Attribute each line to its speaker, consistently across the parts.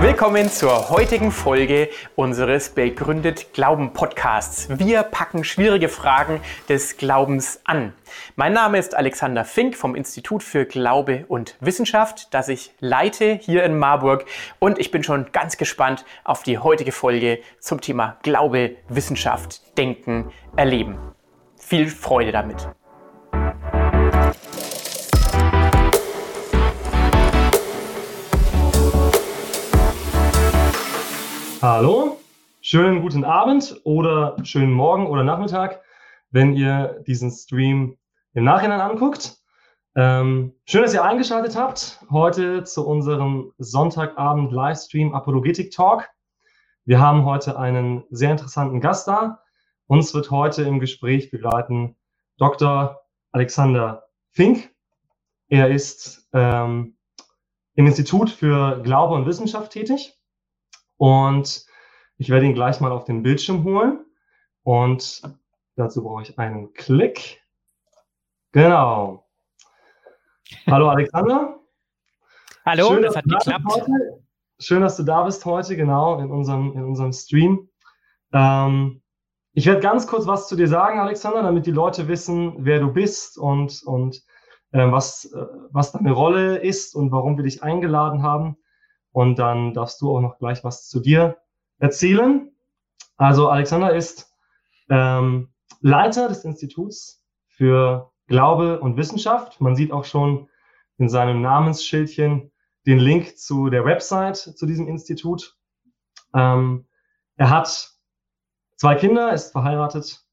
Speaker 1: Willkommen zur heutigen Folge unseres Begründet Glauben Podcasts. Wir packen schwierige Fragen des Glaubens an. Mein Name ist Alexander Fink vom Institut für Glaube und Wissenschaft, das ich leite hier in Marburg und ich bin schon ganz gespannt auf die heutige Folge zum Thema Glaube, Wissenschaft, Denken, Erleben. Viel Freude damit.
Speaker 2: Hallo, schönen guten Abend oder schönen Morgen oder Nachmittag, wenn ihr diesen Stream im Nachhinein anguckt. Ähm, schön, dass ihr eingeschaltet habt heute zu unserem Sonntagabend Livestream Apologetik Talk. Wir haben heute einen sehr interessanten Gast da. Uns wird heute im Gespräch begleiten Dr. Alexander Fink. Er ist ähm, im Institut für Glaube und Wissenschaft tätig und ich werde ihn gleich mal auf den Bildschirm holen. Und dazu brauche ich einen Klick. Genau. Hallo Alexander.
Speaker 1: Hallo, Schön, das hat geklappt.
Speaker 2: Heute. Schön, dass du da bist heute, genau, in unserem, in unserem Stream. Ähm, ich werde ganz kurz was zu dir sagen, Alexander, damit die Leute wissen, wer du bist und, und äh, was, äh, was deine Rolle ist und warum wir dich eingeladen haben. Und dann darfst du auch noch gleich was zu dir erzählen. Also Alexander ist ähm, Leiter des Instituts für Glaube und Wissenschaft. Man sieht auch schon in seinem Namensschildchen den Link zu der Website zu diesem Institut. Ähm, er hat zwei Kinder, ist verheiratet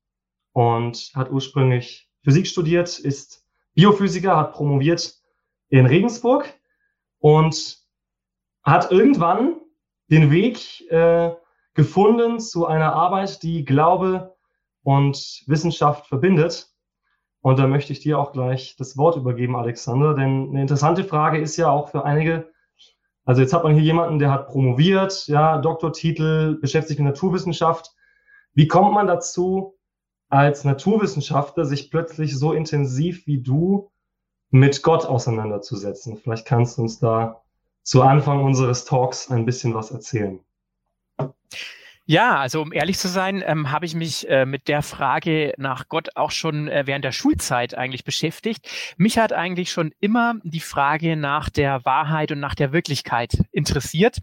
Speaker 2: und hat ursprünglich Physik studiert, ist Biophysiker, hat promoviert in Regensburg und hat irgendwann den Weg äh, gefunden zu einer Arbeit, die Glaube und Wissenschaft verbindet. Und da möchte ich dir auch gleich das Wort übergeben, Alexander, denn eine interessante Frage ist ja auch für einige, also jetzt hat man hier jemanden, der hat promoviert, ja, Doktortitel, beschäftigt mit Naturwissenschaft. Wie kommt man dazu, als Naturwissenschaftler sich plötzlich so intensiv wie du mit Gott auseinanderzusetzen? Vielleicht kannst du uns da zu Anfang unseres Talks ein bisschen was erzählen.
Speaker 1: Ja, also um ehrlich zu sein, ähm, habe ich mich äh, mit der Frage nach Gott auch schon äh, während der Schulzeit eigentlich beschäftigt. Mich hat eigentlich schon immer die Frage nach der Wahrheit und nach der Wirklichkeit interessiert.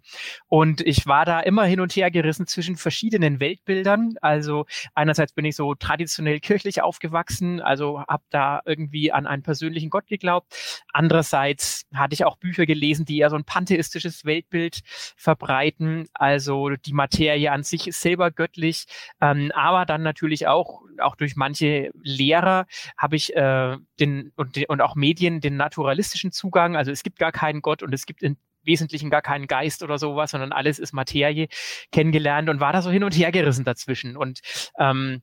Speaker 1: Und ich war da immer hin und her gerissen zwischen verschiedenen Weltbildern. Also einerseits bin ich so traditionell kirchlich aufgewachsen, also habe da irgendwie an einen persönlichen Gott geglaubt. Andererseits hatte ich auch Bücher gelesen, die eher so ein pantheistisches Weltbild verbreiten, also die Materie an sich sich selber göttlich, ähm, aber dann natürlich auch, auch durch manche Lehrer habe ich äh, den und, und auch Medien den naturalistischen Zugang. Also es gibt gar keinen Gott und es gibt in Wesentlichen gar keinen Geist oder sowas, sondern alles ist Materie kennengelernt und war da so hin und her gerissen dazwischen. Und ähm,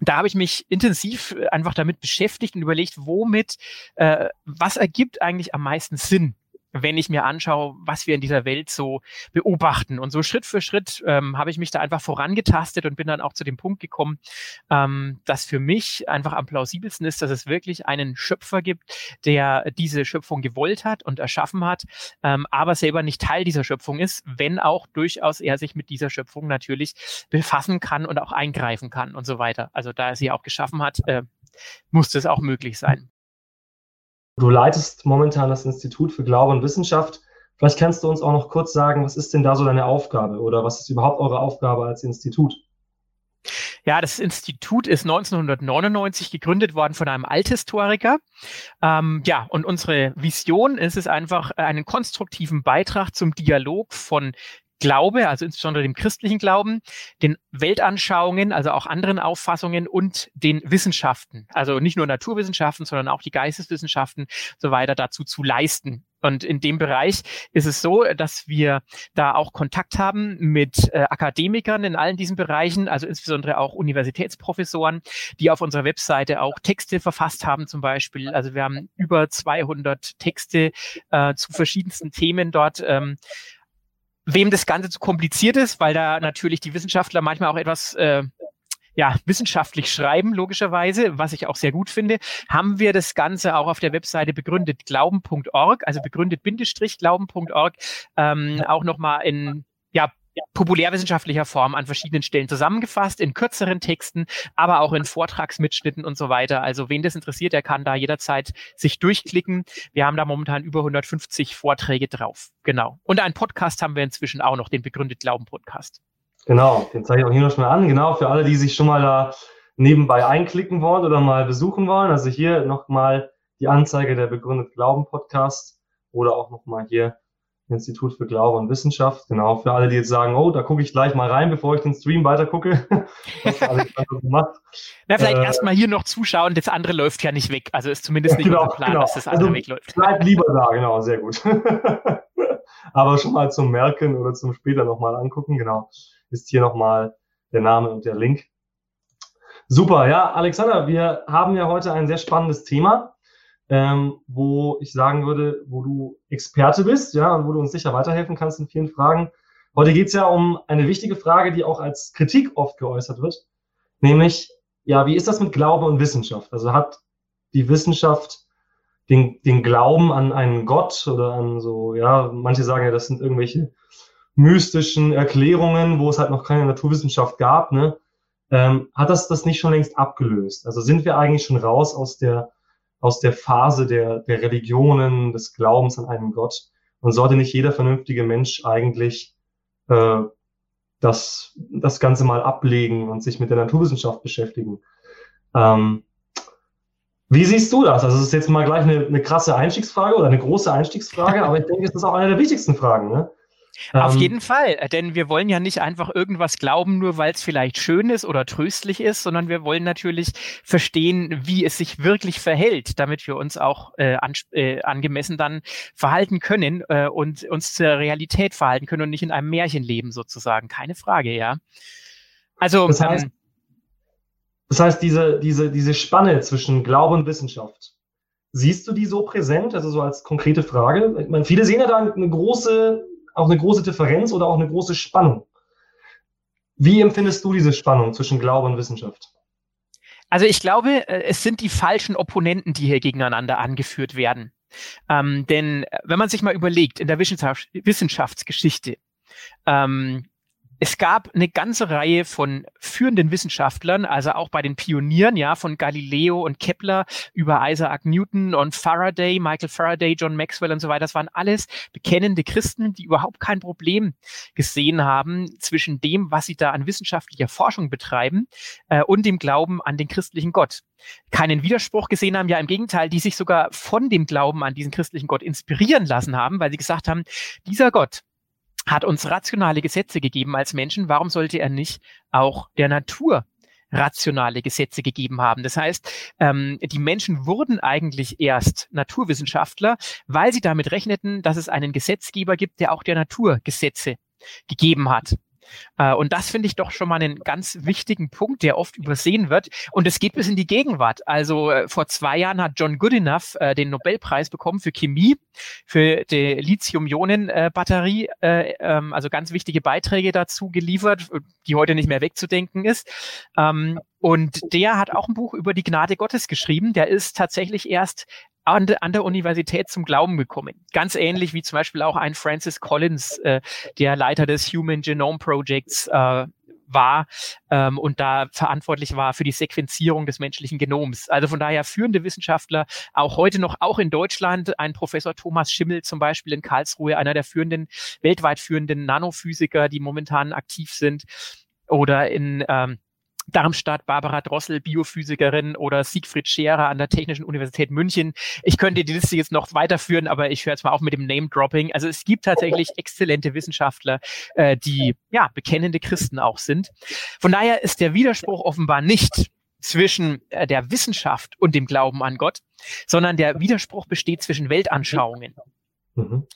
Speaker 1: da habe ich mich intensiv einfach damit beschäftigt und überlegt, womit, äh, was ergibt eigentlich am meisten Sinn wenn ich mir anschaue, was wir in dieser Welt so beobachten. Und so Schritt für Schritt ähm, habe ich mich da einfach vorangetastet und bin dann auch zu dem Punkt gekommen, ähm, dass für mich einfach am plausibelsten ist, dass es wirklich einen Schöpfer gibt, der diese Schöpfung gewollt hat und erschaffen hat, ähm, aber selber nicht Teil dieser Schöpfung ist, wenn auch durchaus er sich mit dieser Schöpfung natürlich befassen kann und auch eingreifen kann und so weiter. Also da er sie auch geschaffen hat, äh, muss das auch möglich sein.
Speaker 2: Du leitest momentan das Institut für Glaube und Wissenschaft. Vielleicht kannst du uns auch noch kurz sagen, was ist denn da so deine Aufgabe oder was ist überhaupt eure Aufgabe als Institut?
Speaker 1: Ja, das Institut ist 1999 gegründet worden von einem Althistoriker. Ähm, ja, und unsere Vision ist es einfach, einen konstruktiven Beitrag zum Dialog von Glaube, also insbesondere dem christlichen Glauben, den Weltanschauungen, also auch anderen Auffassungen und den Wissenschaften, also nicht nur Naturwissenschaften, sondern auch die Geisteswissenschaften so weiter dazu zu leisten. Und in dem Bereich ist es so, dass wir da auch Kontakt haben mit äh, Akademikern in allen diesen Bereichen, also insbesondere auch Universitätsprofessoren, die auf unserer Webseite auch Texte verfasst haben zum Beispiel. Also wir haben über 200 Texte äh, zu verschiedensten Themen dort. Ähm, wem das Ganze zu kompliziert ist, weil da natürlich die Wissenschaftler manchmal auch etwas äh, ja, wissenschaftlich schreiben, logischerweise, was ich auch sehr gut finde, haben wir das Ganze auch auf der Webseite begründetglauben.org, also begründet-glauben.org, ähm, auch nochmal in ja, populärwissenschaftlicher Form an verschiedenen Stellen zusammengefasst, in kürzeren Texten, aber auch in Vortragsmitschnitten und so weiter. Also wen das interessiert, der kann da jederzeit sich durchklicken. Wir haben da momentan über 150 Vorträge drauf. Genau. Und einen Podcast haben wir inzwischen auch noch, den Begründet Glauben Podcast.
Speaker 2: Genau, den zeige ich auch hier noch schon mal an. Genau, für alle, die sich schon mal da nebenbei einklicken wollen oder mal besuchen wollen. Also hier nochmal die Anzeige der Begründet Glauben Podcast oder auch nochmal hier Institut für Glaube und Wissenschaft. Genau, für alle, die jetzt sagen, oh, da gucke ich gleich mal rein, bevor ich den Stream weiter gucke.
Speaker 1: was macht. Na, vielleicht äh, erstmal hier noch zuschauen, das andere läuft ja nicht weg. Also ist zumindest nicht genau, unser Plan, genau. dass das andere also wegläuft.
Speaker 2: Bleibt lieber da, genau, sehr gut. Aber schon mal zum Merken oder zum später nochmal angucken, genau, ist hier nochmal der Name und der Link. Super, ja, Alexander, wir haben ja heute ein sehr spannendes Thema ähm, wo ich sagen würde, wo du Experte bist, ja, und wo du uns sicher weiterhelfen kannst in vielen Fragen. Heute geht es ja um eine wichtige Frage, die auch als Kritik oft geäußert wird, nämlich, ja, wie ist das mit Glaube und Wissenschaft? Also hat die Wissenschaft den, den Glauben an einen Gott oder an so, ja, manche sagen ja, das sind irgendwelche mystischen Erklärungen, wo es halt noch keine Naturwissenschaft gab, ne? Ähm, hat das das nicht schon längst abgelöst? Also sind wir eigentlich schon raus aus der aus der Phase der, der Religionen, des Glaubens an einen Gott. Und sollte nicht jeder vernünftige Mensch eigentlich äh, das, das Ganze mal ablegen und sich mit der Naturwissenschaft beschäftigen? Ähm, wie siehst du das? Also es ist jetzt mal gleich eine, eine krasse Einstiegsfrage oder eine große Einstiegsfrage, aber ich denke, es ist auch eine der wichtigsten Fragen. Ne?
Speaker 1: Auf ähm, jeden Fall, äh, denn wir wollen ja nicht einfach irgendwas glauben, nur weil es vielleicht schön ist oder tröstlich ist, sondern wir wollen natürlich verstehen, wie es sich wirklich verhält, damit wir uns auch äh, an, äh, angemessen dann verhalten können äh, und uns zur Realität verhalten können und nicht in einem Märchen leben sozusagen. Keine Frage, ja.
Speaker 2: Also das heißt, ähm, das heißt diese, diese, diese Spanne zwischen Glaube und Wissenschaft, siehst du die so präsent, also so als konkrete Frage? Ich meine, viele sehen ja da eine große auch eine große Differenz oder auch eine große Spannung. Wie empfindest du diese Spannung zwischen Glaube und Wissenschaft?
Speaker 1: Also ich glaube, äh, es sind die falschen Opponenten, die hier gegeneinander angeführt werden. Ähm, denn äh, wenn man sich mal überlegt, in der Wissenschaft, Wissenschaftsgeschichte, ähm, es gab eine ganze Reihe von führenden Wissenschaftlern, also auch bei den Pionieren, ja, von Galileo und Kepler über Isaac Newton und Faraday, Michael Faraday, John Maxwell und so weiter. Das waren alles bekennende Christen, die überhaupt kein Problem gesehen haben zwischen dem, was sie da an wissenschaftlicher Forschung betreiben äh, und dem Glauben an den christlichen Gott. Keinen Widerspruch gesehen haben, ja im Gegenteil, die sich sogar von dem Glauben an diesen christlichen Gott inspirieren lassen haben, weil sie gesagt haben, dieser Gott, hat uns rationale Gesetze gegeben als Menschen. Warum sollte er nicht auch der Natur rationale Gesetze gegeben haben. Das heißt, ähm, die Menschen wurden eigentlich erst Naturwissenschaftler, weil sie damit rechneten, dass es einen Gesetzgeber gibt, der auch der Natur Gesetze gegeben hat. Äh, und das finde ich doch schon mal einen ganz wichtigen Punkt, der oft übersehen wird. Und es geht bis in die Gegenwart. Also äh, vor zwei Jahren hat John Goodenough äh, den Nobelpreis bekommen für Chemie, für die Lithium-Ionen-Batterie, ähm, also ganz wichtige Beiträge dazu geliefert, die heute nicht mehr wegzudenken ist. Ähm, und der hat auch ein Buch über die Gnade Gottes geschrieben. Der ist tatsächlich erst an, an der Universität zum Glauben gekommen. Ganz ähnlich wie zum Beispiel auch ein Francis Collins, äh, der Leiter des Human Genome Projects äh, war ähm, und da verantwortlich war für die Sequenzierung des menschlichen Genoms. Also von daher führende Wissenschaftler, auch heute noch, auch in Deutschland, ein Professor Thomas Schimmel zum Beispiel in Karlsruhe, einer der führenden, weltweit führenden Nanophysiker, die momentan aktiv sind, oder in ähm, Darmstadt, Barbara Drossel, Biophysikerin oder Siegfried Scherer an der Technischen Universität München. Ich könnte die Liste jetzt noch weiterführen, aber ich höre jetzt mal auf mit dem Name-Dropping. Also es gibt tatsächlich exzellente Wissenschaftler, äh, die ja bekennende Christen auch sind. Von daher ist der Widerspruch offenbar nicht zwischen äh, der Wissenschaft und dem Glauben an Gott, sondern der Widerspruch besteht zwischen Weltanschauungen. Mhm.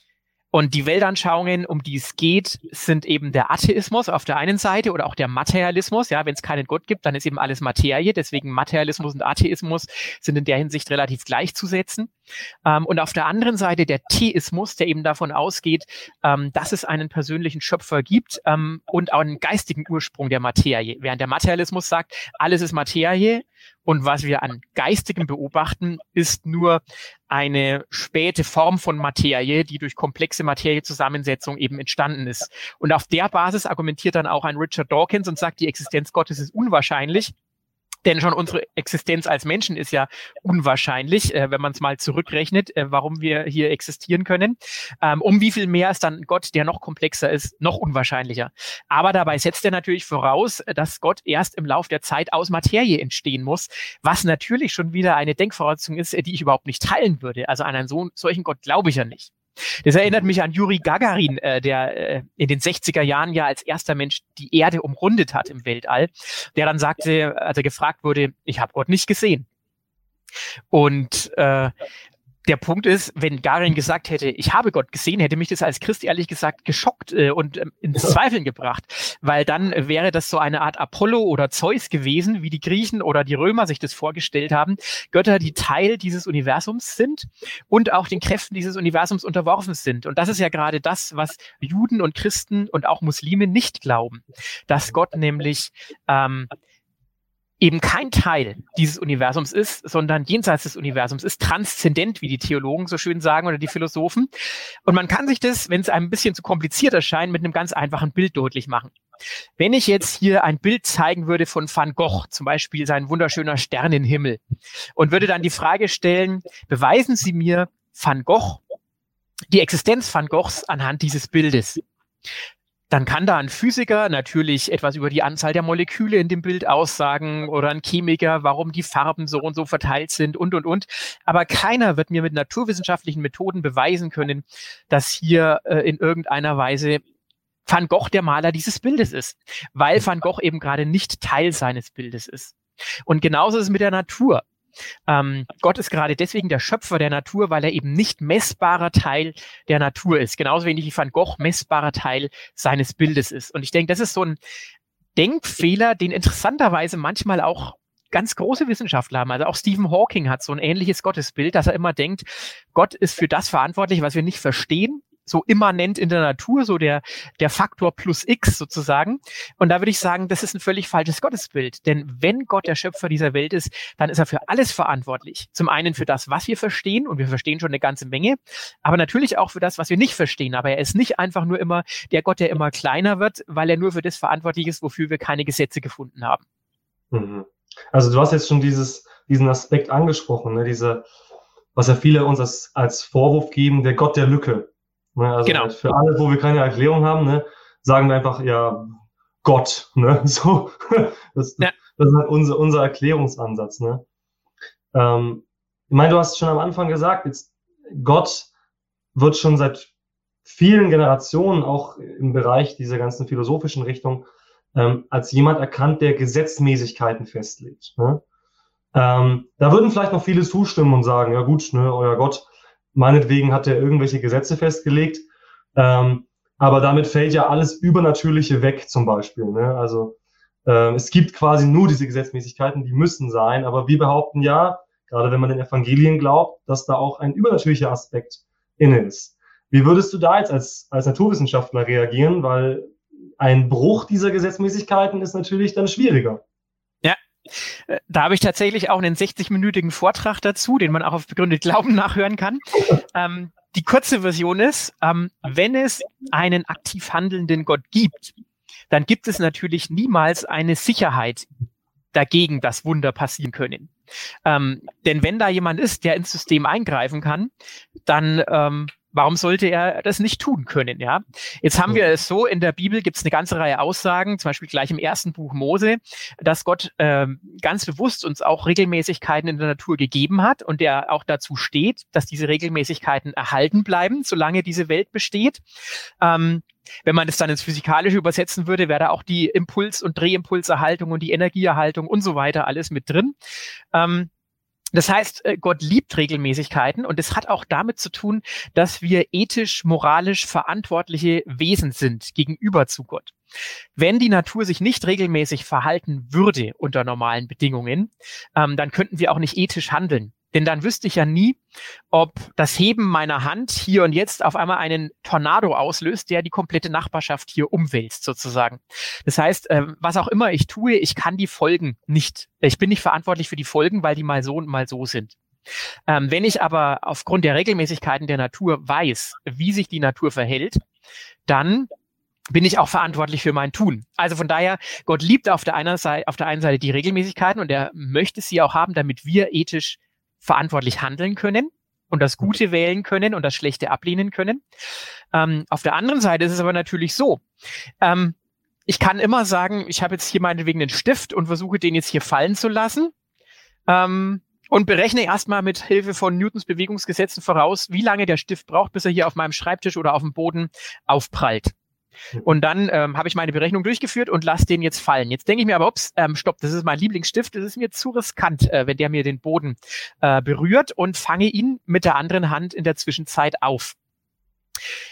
Speaker 1: Und die Weltanschauungen, um die es geht, sind eben der Atheismus auf der einen Seite oder auch der Materialismus. Ja, wenn es keinen Gott gibt, dann ist eben alles Materie. Deswegen Materialismus und Atheismus sind in der Hinsicht relativ gleichzusetzen. Ähm, und auf der anderen Seite der Theismus, der eben davon ausgeht, ähm, dass es einen persönlichen Schöpfer gibt ähm, und auch einen geistigen Ursprung der Materie. Während der Materialismus sagt, alles ist Materie und was wir an geistigem beobachten, ist nur eine späte Form von Materie, die durch komplexe Materiezusammensetzung eben entstanden ist. Und auf der Basis argumentiert dann auch ein Richard Dawkins und sagt, die Existenz Gottes ist unwahrscheinlich. Denn schon unsere Existenz als Menschen ist ja unwahrscheinlich, äh, wenn man es mal zurückrechnet, äh, warum wir hier existieren können. Ähm, um wie viel mehr ist dann Gott, der noch komplexer ist, noch unwahrscheinlicher. Aber dabei setzt er natürlich voraus, dass Gott erst im Lauf der Zeit aus Materie entstehen muss, was natürlich schon wieder eine Denkvoraussetzung ist, die ich überhaupt nicht teilen würde. Also an einen so, solchen Gott glaube ich ja nicht. Das erinnert mich an Juri Gagarin, äh, der äh, in den 60er Jahren ja als erster Mensch die Erde umrundet hat im Weltall, der dann sagte, als er gefragt wurde, ich habe Gott nicht gesehen. Und äh, der Punkt ist, wenn Garin gesagt hätte, ich habe Gott gesehen, hätte mich das als Christ ehrlich gesagt geschockt äh, und ähm, ins Zweifeln gebracht, weil dann wäre das so eine Art Apollo oder Zeus gewesen, wie die Griechen oder die Römer sich das vorgestellt haben. Götter, die Teil dieses Universums sind und auch den Kräften dieses Universums unterworfen sind. Und das ist ja gerade das, was Juden und Christen und auch Muslime nicht glauben, dass Gott nämlich ähm, eben kein Teil dieses Universums ist, sondern jenseits des Universums ist, transzendent, wie die Theologen so schön sagen oder die Philosophen. Und man kann sich das, wenn es ein bisschen zu kompliziert erscheint, mit einem ganz einfachen Bild deutlich machen. Wenn ich jetzt hier ein Bild zeigen würde von Van Gogh, zum Beispiel sein wunderschöner Sternenhimmel, und würde dann die Frage stellen, beweisen Sie mir Van Gogh, die Existenz Van Goghs anhand dieses Bildes dann kann da ein Physiker natürlich etwas über die Anzahl der Moleküle in dem Bild aussagen oder ein Chemiker, warum die Farben so und so verteilt sind und, und, und. Aber keiner wird mir mit naturwissenschaftlichen Methoden beweisen können, dass hier äh, in irgendeiner Weise Van Gogh der Maler dieses Bildes ist, weil Van Gogh eben gerade nicht Teil seines Bildes ist. Und genauso ist es mit der Natur. Ähm, Gott ist gerade deswegen der Schöpfer der Natur, weil er eben nicht messbarer Teil der Natur ist. Genauso wenig wie Van Gogh messbarer Teil seines Bildes ist. Und ich denke, das ist so ein Denkfehler, den interessanterweise manchmal auch ganz große Wissenschaftler haben. Also auch Stephen Hawking hat so ein ähnliches Gottesbild, dass er immer denkt, Gott ist für das verantwortlich, was wir nicht verstehen so immanent in der Natur, so der, der Faktor plus X sozusagen. Und da würde ich sagen, das ist ein völlig falsches Gottesbild. Denn wenn Gott der Schöpfer dieser Welt ist, dann ist er für alles verantwortlich. Zum einen für das, was wir verstehen, und wir verstehen schon eine ganze Menge, aber natürlich auch für das, was wir nicht verstehen. Aber er ist nicht einfach nur immer der Gott, der immer kleiner wird, weil er nur für das verantwortlich ist, wofür wir keine Gesetze gefunden haben.
Speaker 2: Mhm. Also du hast jetzt schon dieses, diesen Aspekt angesprochen, ne? diese, was ja viele uns als, als Vorwurf geben, der Gott der Lücke. Ne? Also genau. für alle, wo wir keine Erklärung haben, ne, sagen wir einfach, ja, Gott. Ne? So, das, ja. das ist halt unser, unser Erklärungsansatz. Ne? Ähm, ich meine, du hast schon am Anfang gesagt, jetzt, Gott wird schon seit vielen Generationen auch im Bereich dieser ganzen philosophischen Richtung ähm, als jemand erkannt, der Gesetzmäßigkeiten festlegt. Ne? Ähm, da würden vielleicht noch viele zustimmen und sagen, ja gut, ne, euer Gott Meinetwegen hat er irgendwelche Gesetze festgelegt. Ähm, aber damit fällt ja alles Übernatürliche weg, zum Beispiel. Ne? Also äh, es gibt quasi nur diese Gesetzmäßigkeiten, die müssen sein. Aber wir behaupten ja, gerade wenn man den Evangelien glaubt, dass da auch ein übernatürlicher Aspekt inne ist. Wie würdest du da jetzt als, als Naturwissenschaftler reagieren? Weil ein Bruch dieser Gesetzmäßigkeiten ist natürlich dann schwieriger.
Speaker 1: Äh, da habe ich tatsächlich auch einen 60-minütigen Vortrag dazu, den man auch auf begründet Glauben nachhören kann. Ähm, die kurze Version ist, ähm, wenn es einen aktiv handelnden Gott gibt, dann gibt es natürlich niemals eine Sicherheit dagegen, dass Wunder passieren können. Ähm, denn wenn da jemand ist, der ins System eingreifen kann, dann ähm, Warum sollte er das nicht tun können? Ja, jetzt haben wir es so: In der Bibel gibt es eine ganze Reihe Aussagen, zum Beispiel gleich im ersten Buch Mose, dass Gott ähm, ganz bewusst uns auch Regelmäßigkeiten in der Natur gegeben hat und der auch dazu steht, dass diese Regelmäßigkeiten erhalten bleiben, solange diese Welt besteht. Ähm, wenn man das dann ins Physikalische übersetzen würde, wäre da auch die Impuls- und Drehimpulserhaltung und die Energieerhaltung und so weiter alles mit drin. Ähm, Das heißt, äh, Gott liebt Regelmäßigkeiten und es hat auch damit zu tun, dass wir ethisch, moralisch verantwortliche Wesen sind gegenüber zu Gott. Wenn die Natur sich nicht regelmäßig verhalten würde unter normalen Bedingungen, ähm, dann könnten wir auch nicht ethisch handeln. Denn dann wüsste ich ja nie, ob das Heben meiner Hand hier und jetzt auf einmal einen Tornado auslöst, der die komplette Nachbarschaft hier umwälzt, sozusagen. Das heißt, äh, was auch immer ich tue, ich kann die Folgen nicht. Ich bin nicht verantwortlich für die Folgen, weil die mal so und mal so sind. Ähm, wenn ich aber aufgrund der Regelmäßigkeiten der Natur weiß, wie sich die Natur verhält, dann bin ich auch verantwortlich für mein Tun. Also von daher, Gott liebt auf der, einen Seite, auf der einen Seite die Regelmäßigkeiten und er möchte sie auch haben, damit wir ethisch verantwortlich handeln können und das Gute wählen können und das Schlechte ablehnen können. Ähm, auf der anderen Seite ist es aber natürlich so, ähm, ich kann immer sagen, ich habe jetzt hier meinetwegen einen Stift und versuche den jetzt hier fallen zu lassen ähm, und berechne erstmal mit Hilfe von Newtons Bewegungsgesetzen voraus, wie lange der Stift braucht, bis er hier auf meinem Schreibtisch oder auf dem Boden aufprallt. Und dann ähm, habe ich meine Berechnung durchgeführt und lasse den jetzt fallen. Jetzt denke ich mir aber, ups, ähm, stopp, das ist mein Lieblingsstift, das ist mir zu riskant, äh, wenn der mir den Boden äh, berührt und fange ihn mit der anderen Hand in der Zwischenzeit auf.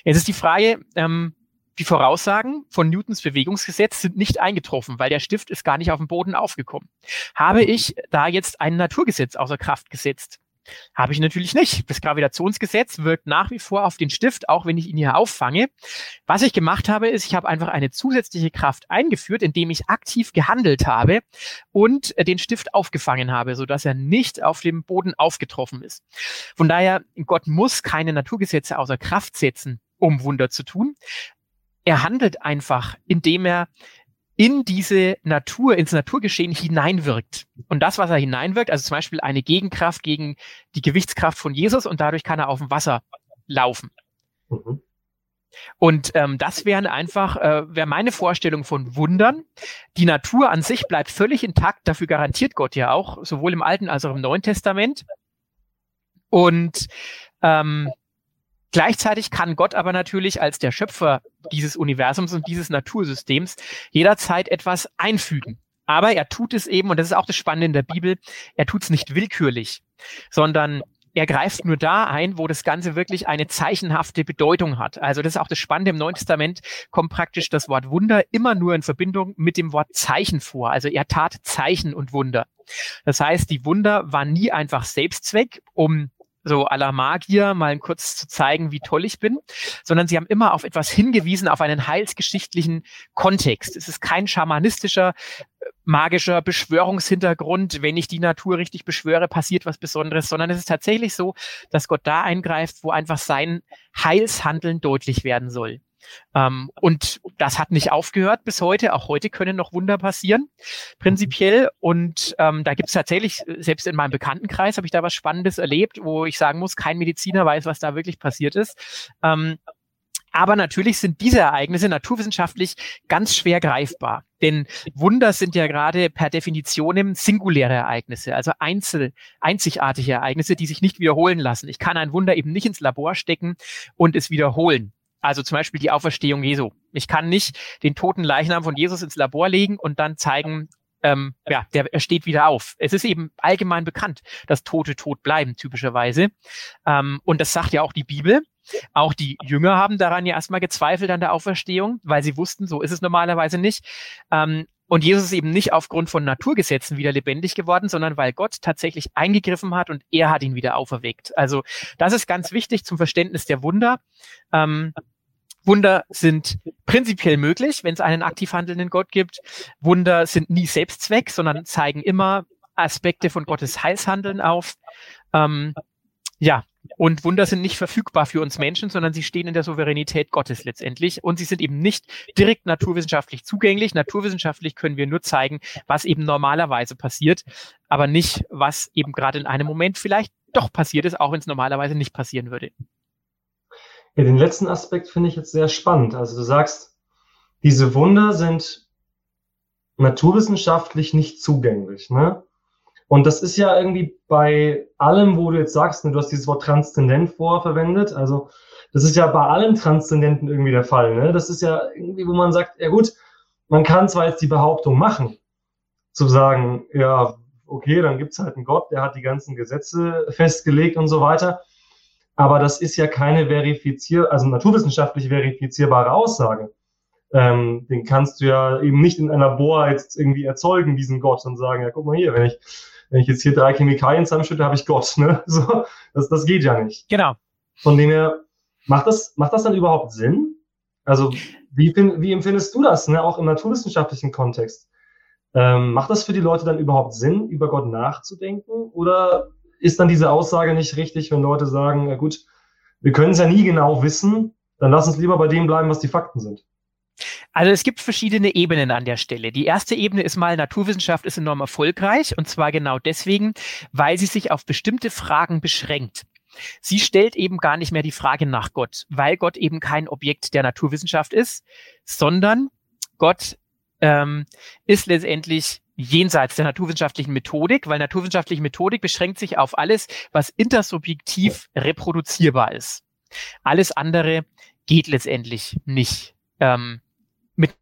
Speaker 1: Jetzt ist die Frage, ähm, die Voraussagen von Newtons Bewegungsgesetz sind nicht eingetroffen, weil der Stift ist gar nicht auf dem Boden aufgekommen. Habe ich da jetzt ein Naturgesetz außer Kraft gesetzt? Habe ich natürlich nicht. Das Gravitationsgesetz wirkt nach wie vor auf den Stift, auch wenn ich ihn hier auffange. Was ich gemacht habe, ist, ich habe einfach eine zusätzliche Kraft eingeführt, indem ich aktiv gehandelt habe und den Stift aufgefangen habe, sodass er nicht auf dem Boden aufgetroffen ist. Von daher, Gott muss keine Naturgesetze außer Kraft setzen, um Wunder zu tun. Er handelt einfach, indem er in diese Natur, ins Naturgeschehen hineinwirkt. Und das, was er hineinwirkt, also zum Beispiel eine Gegenkraft gegen die Gewichtskraft von Jesus und dadurch kann er auf dem Wasser laufen. Mhm. Und ähm, das wären einfach, äh, wäre meine Vorstellung von Wundern. Die Natur an sich bleibt völlig intakt, dafür garantiert Gott ja auch, sowohl im Alten als auch im Neuen Testament. Und ähm, Gleichzeitig kann Gott aber natürlich als der Schöpfer dieses Universums und dieses Natursystems jederzeit etwas einfügen. Aber er tut es eben, und das ist auch das Spannende in der Bibel, er tut es nicht willkürlich, sondern er greift nur da ein, wo das Ganze wirklich eine zeichenhafte Bedeutung hat. Also das ist auch das Spannende. Im Neuen Testament kommt praktisch das Wort Wunder immer nur in Verbindung mit dem Wort Zeichen vor. Also er tat Zeichen und Wunder. Das heißt, die Wunder waren nie einfach Selbstzweck, um so à la Magier mal kurz zu zeigen, wie toll ich bin, sondern sie haben immer auf etwas hingewiesen, auf einen heilsgeschichtlichen Kontext. Es ist kein schamanistischer, äh, magischer Beschwörungshintergrund. Wenn ich die Natur richtig beschwöre, passiert was Besonderes, sondern es ist tatsächlich so, dass Gott da eingreift, wo einfach sein Heilshandeln deutlich werden soll. Ähm, und das hat nicht aufgehört bis heute. Auch heute können noch Wunder passieren, prinzipiell. Und ähm, da gibt es tatsächlich, selbst in meinem Bekanntenkreis habe ich da was Spannendes erlebt, wo ich sagen muss, kein Mediziner weiß, was da wirklich passiert ist. Ähm, aber natürlich sind diese Ereignisse naturwissenschaftlich ganz schwer greifbar. Denn Wunder sind ja gerade per Definition singuläre Ereignisse, also einzel, einzigartige Ereignisse, die sich nicht wiederholen lassen. Ich kann ein Wunder eben nicht ins Labor stecken und es wiederholen. Also zum Beispiel die Auferstehung Jesu. Ich kann nicht den toten Leichnam von Jesus ins Labor legen und dann zeigen, ähm, ja, der er steht wieder auf. Es ist eben allgemein bekannt, dass Tote tot bleiben, typischerweise. Ähm, und das sagt ja auch die Bibel. Auch die Jünger haben daran ja erstmal gezweifelt an der Auferstehung, weil sie wussten, so ist es normalerweise nicht. Ähm, und Jesus ist eben nicht aufgrund von Naturgesetzen wieder lebendig geworden, sondern weil Gott tatsächlich eingegriffen hat und er hat ihn wieder auferweckt. Also das ist ganz wichtig zum Verständnis der Wunder. Ähm, Wunder sind prinzipiell möglich, wenn es einen aktiv handelnden Gott gibt. Wunder sind nie Selbstzweck, sondern zeigen immer Aspekte von Gottes Heilshandeln auf. Ähm, ja, und Wunder sind nicht verfügbar für uns Menschen, sondern sie stehen in der Souveränität Gottes letztendlich. Und sie sind eben nicht direkt naturwissenschaftlich zugänglich. Naturwissenschaftlich können wir nur zeigen, was eben normalerweise passiert, aber nicht, was eben gerade in einem Moment vielleicht doch passiert ist, auch wenn es normalerweise nicht passieren würde.
Speaker 2: Ja, den letzten Aspekt finde ich jetzt sehr spannend. Also du sagst, diese Wunder sind naturwissenschaftlich nicht zugänglich. Ne? Und das ist ja irgendwie bei allem, wo du jetzt sagst, ne, du hast dieses Wort transzendent vorverwendet. Also das ist ja bei allem Transzendenten irgendwie der Fall. Ne? Das ist ja irgendwie, wo man sagt, ja gut, man kann zwar jetzt die Behauptung machen, zu sagen, ja, okay, dann gibt es halt einen Gott, der hat die ganzen Gesetze festgelegt und so weiter. Aber das ist ja keine verifizier, also naturwissenschaftlich verifizierbare Aussage. Ähm, den kannst du ja eben nicht in einer Bohr jetzt irgendwie erzeugen, diesen Gott, und sagen, ja, guck mal hier, wenn ich, wenn ich jetzt hier drei Chemikalien zusammenschütte, habe ich Gott. Ne? So, das, das geht ja nicht.
Speaker 1: Genau.
Speaker 2: Von dem her, macht das, macht das dann überhaupt Sinn? Also, wie, wie empfindest du das, ne? auch im naturwissenschaftlichen Kontext? Ähm, macht das für die Leute dann überhaupt Sinn, über Gott nachzudenken? Oder ist dann diese Aussage nicht richtig, wenn Leute sagen, ja gut, wir können es ja nie genau wissen, dann lass uns lieber bei dem bleiben, was die Fakten sind?
Speaker 1: Also es gibt verschiedene Ebenen an der Stelle. Die erste Ebene ist mal, Naturwissenschaft ist enorm erfolgreich und zwar genau deswegen, weil sie sich auf bestimmte Fragen beschränkt. Sie stellt eben gar nicht mehr die Frage nach Gott, weil Gott eben kein Objekt der Naturwissenschaft ist, sondern Gott ähm, ist letztendlich jenseits der naturwissenschaftlichen Methodik, weil naturwissenschaftliche Methodik beschränkt sich auf alles, was intersubjektiv reproduzierbar ist. Alles andere geht letztendlich nicht ähm, mit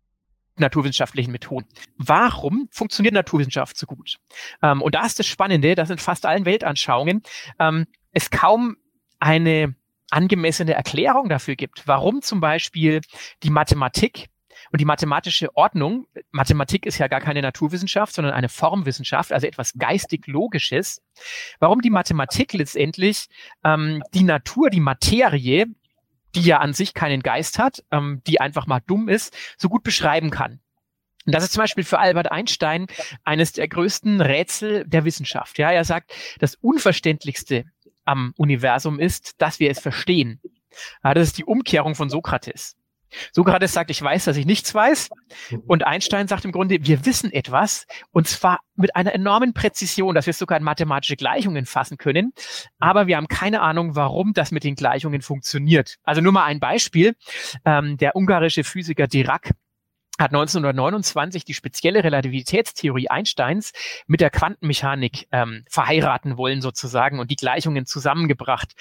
Speaker 1: naturwissenschaftlichen Methoden. Warum funktioniert Naturwissenschaft so gut? Ähm, und da ist das Spannende, dass in fast allen Weltanschauungen ähm, es kaum eine angemessene Erklärung dafür gibt, warum zum Beispiel die Mathematik und die mathematische Ordnung, Mathematik ist ja gar keine Naturwissenschaft, sondern eine Formwissenschaft, also etwas geistig-logisches. Warum die Mathematik letztendlich ähm, die Natur, die Materie, die ja an sich keinen Geist hat, ähm, die einfach mal dumm ist, so gut beschreiben kann. Und das ist zum Beispiel für Albert Einstein eines der größten Rätsel der Wissenschaft. Ja, er sagt, das Unverständlichste am Universum ist, dass wir es verstehen. Ja, das ist die Umkehrung von Sokrates. Sokrates sagt, ich weiß, dass ich nichts weiß. Mhm. Und Einstein sagt im Grunde, wir wissen etwas und zwar mit einer enormen Präzision, dass wir es sogar in mathematische Gleichungen fassen können. Aber wir haben keine Ahnung, warum das mit den Gleichungen funktioniert. Also nur mal ein Beispiel. Ähm, der ungarische Physiker Dirac hat 1929 die spezielle Relativitätstheorie Einsteins mit der Quantenmechanik ähm, verheiraten wollen sozusagen und die Gleichungen zusammengebracht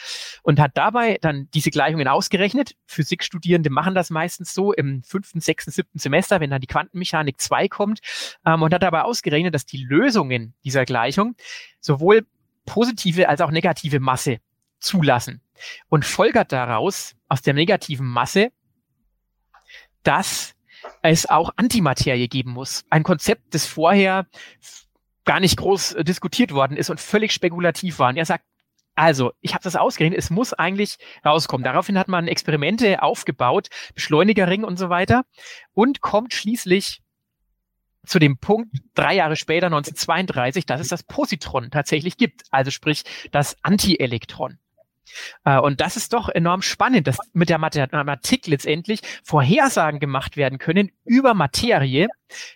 Speaker 1: und hat dabei dann diese Gleichungen ausgerechnet. Physikstudierende machen das meistens so im fünften, sechsten, siebten Semester, wenn dann die Quantenmechanik 2 kommt ähm, und hat dabei ausgerechnet, dass die Lösungen dieser Gleichung sowohl positive als auch negative Masse zulassen und folgert daraus aus der negativen Masse, dass es auch Antimaterie geben muss. Ein Konzept, das vorher gar nicht groß äh, diskutiert worden ist und völlig spekulativ war. Und er sagt, also, ich habe das ausgerechnet, es muss eigentlich rauskommen. Daraufhin hat man Experimente aufgebaut, Beschleunigerring und so weiter und kommt schließlich zu dem Punkt drei Jahre später, 1932, dass es das Positron tatsächlich gibt. Also sprich das Antielektron. Äh, und das ist doch enorm spannend, dass mit der Mathematik letztendlich Vorhersagen gemacht werden können über Materie,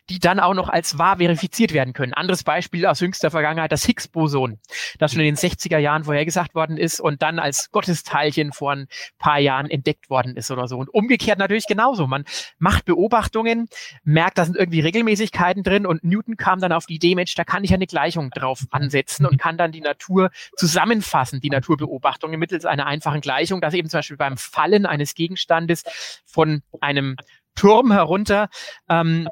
Speaker 1: die dann auch noch als wahr verifiziert werden können. Anderes Beispiel aus jüngster Vergangenheit, das Higgs-Boson, das schon in den 60er Jahren vorhergesagt worden ist und dann als Gottesteilchen vor ein paar Jahren entdeckt worden ist oder so. Und umgekehrt natürlich genauso. Man macht Beobachtungen, merkt, da sind irgendwie Regelmäßigkeiten drin und Newton kam dann auf die Idee, Mensch, da kann ich eine Gleichung drauf ansetzen und kann dann die Natur zusammenfassen, die Naturbeobachtungen mittels einer einfachen Gleichung, dass eben zum Beispiel beim Fallen eines Gegenstandes von einem Turm herunter ähm,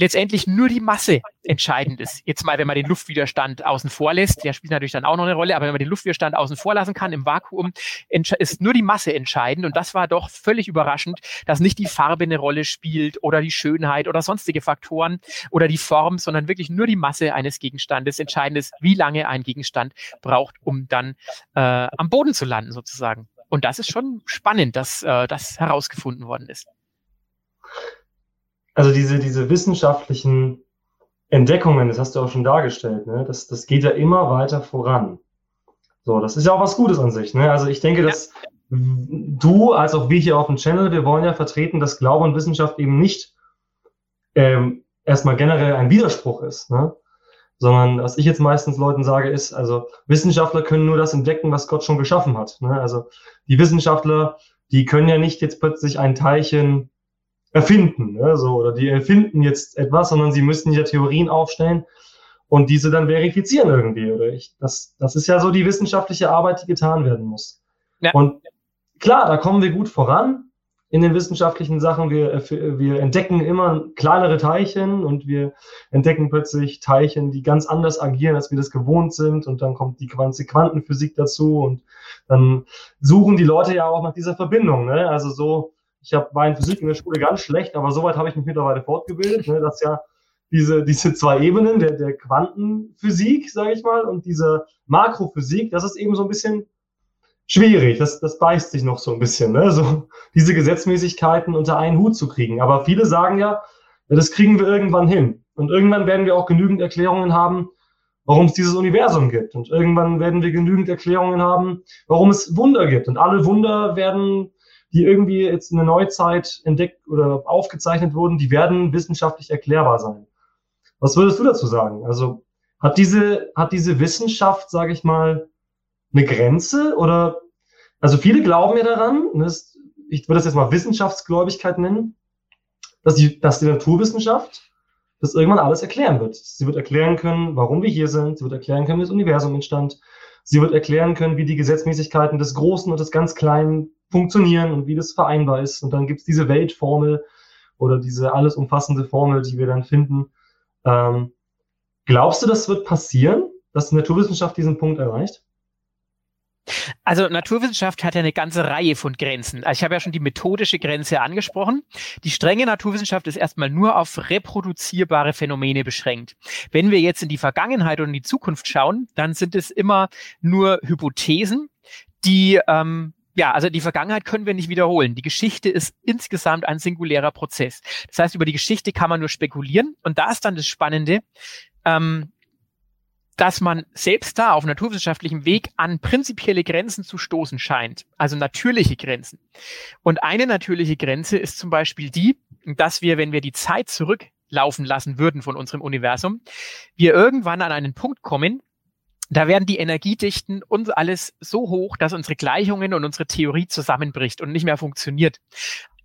Speaker 1: letztendlich nur die Masse entscheidend ist. Jetzt mal, wenn man den Luftwiderstand außen vor lässt, der spielt natürlich dann auch noch eine Rolle, aber wenn man den Luftwiderstand außen vor lassen kann im Vakuum, ist nur die Masse entscheidend. Und das war doch völlig überraschend, dass nicht die Farbe eine Rolle spielt oder die Schönheit oder sonstige Faktoren oder die Form, sondern wirklich nur die Masse eines Gegenstandes. Entscheidend ist, wie lange ein Gegenstand braucht, um dann äh, am Boden zu landen, sozusagen. Und das ist schon spannend, dass äh, das herausgefunden worden ist
Speaker 2: also diese, diese wissenschaftlichen Entdeckungen, das hast du auch schon dargestellt, ne? das, das geht ja immer weiter voran. So, das ist ja auch was Gutes an sich. Ne? Also ich denke, ja. dass du, als auch wir hier auf dem Channel, wir wollen ja vertreten, dass Glaube und Wissenschaft eben nicht ähm, erstmal generell ein Widerspruch ist, ne? sondern was ich jetzt meistens Leuten sage, ist, also Wissenschaftler können nur das entdecken, was Gott schon geschaffen hat. Ne? Also die Wissenschaftler, die können ja nicht jetzt plötzlich ein Teilchen erfinden, ne? so, oder die erfinden jetzt etwas, sondern sie müssen ja Theorien aufstellen und diese dann verifizieren irgendwie, oder ich, das, das ist ja so die wissenschaftliche Arbeit, die getan werden muss. Ja. Und klar, da kommen wir gut voran, in den wissenschaftlichen Sachen. Wir, äh, wir entdecken immer kleinere Teilchen und wir entdecken plötzlich Teilchen, die ganz anders agieren, als wir das gewohnt sind. Und dann kommt die Quantenphysik dazu und dann suchen die Leute ja auch nach dieser Verbindung. Ne? Also so, ich hab, war Physik in der Schule ganz schlecht, aber soweit habe ich mich mittlerweile fortgebildet, ne, dass ja diese, diese zwei Ebenen der, der Quantenphysik, sage ich mal, und dieser Makrophysik, das ist eben so ein bisschen schwierig. Das, das beißt sich noch so ein bisschen, ne? so diese Gesetzmäßigkeiten unter einen Hut zu kriegen. Aber viele sagen ja, das kriegen wir irgendwann hin. Und irgendwann werden wir auch genügend Erklärungen haben, warum es dieses Universum gibt. Und irgendwann werden wir genügend Erklärungen haben, warum es Wunder gibt. Und alle Wunder werden, die irgendwie jetzt in der Neuzeit entdeckt oder aufgezeichnet wurden, die werden wissenschaftlich erklärbar sein. Was würdest du dazu sagen? Also hat diese, hat diese Wissenschaft, sage ich mal, eine Grenze oder also viele glauben ja daran, das, ich würde das jetzt mal Wissenschaftsgläubigkeit nennen, dass die, dass die Naturwissenschaft das irgendwann alles erklären wird. Sie wird erklären können, warum wir hier sind, sie wird erklären können, wie das Universum entstand, sie wird erklären können, wie die Gesetzmäßigkeiten des Großen und des ganz Kleinen funktionieren und wie das vereinbar ist. Und dann gibt's diese Weltformel oder diese alles umfassende Formel, die wir dann finden. Ähm, glaubst du, das wird passieren, dass die Naturwissenschaft diesen Punkt erreicht?
Speaker 1: Also Naturwissenschaft hat ja eine ganze Reihe von Grenzen. Also ich habe ja schon die methodische Grenze angesprochen. Die strenge Naturwissenschaft ist erstmal nur auf reproduzierbare Phänomene beschränkt. Wenn wir jetzt in die Vergangenheit und in die Zukunft schauen, dann sind es immer nur Hypothesen, die ähm, ja, also die Vergangenheit können wir nicht wiederholen. Die Geschichte ist insgesamt ein singulärer Prozess. Das heißt, über die Geschichte kann man nur spekulieren. Und da ist dann das Spannende, ähm, dass man selbst da auf naturwissenschaftlichem Weg an prinzipielle Grenzen zu stoßen scheint, also natürliche Grenzen. Und eine natürliche Grenze ist zum Beispiel die, dass wir, wenn wir die Zeit zurücklaufen lassen würden von unserem Universum, wir irgendwann an einen Punkt kommen, da werden die Energiedichten und alles so hoch, dass unsere Gleichungen und unsere Theorie zusammenbricht und nicht mehr funktioniert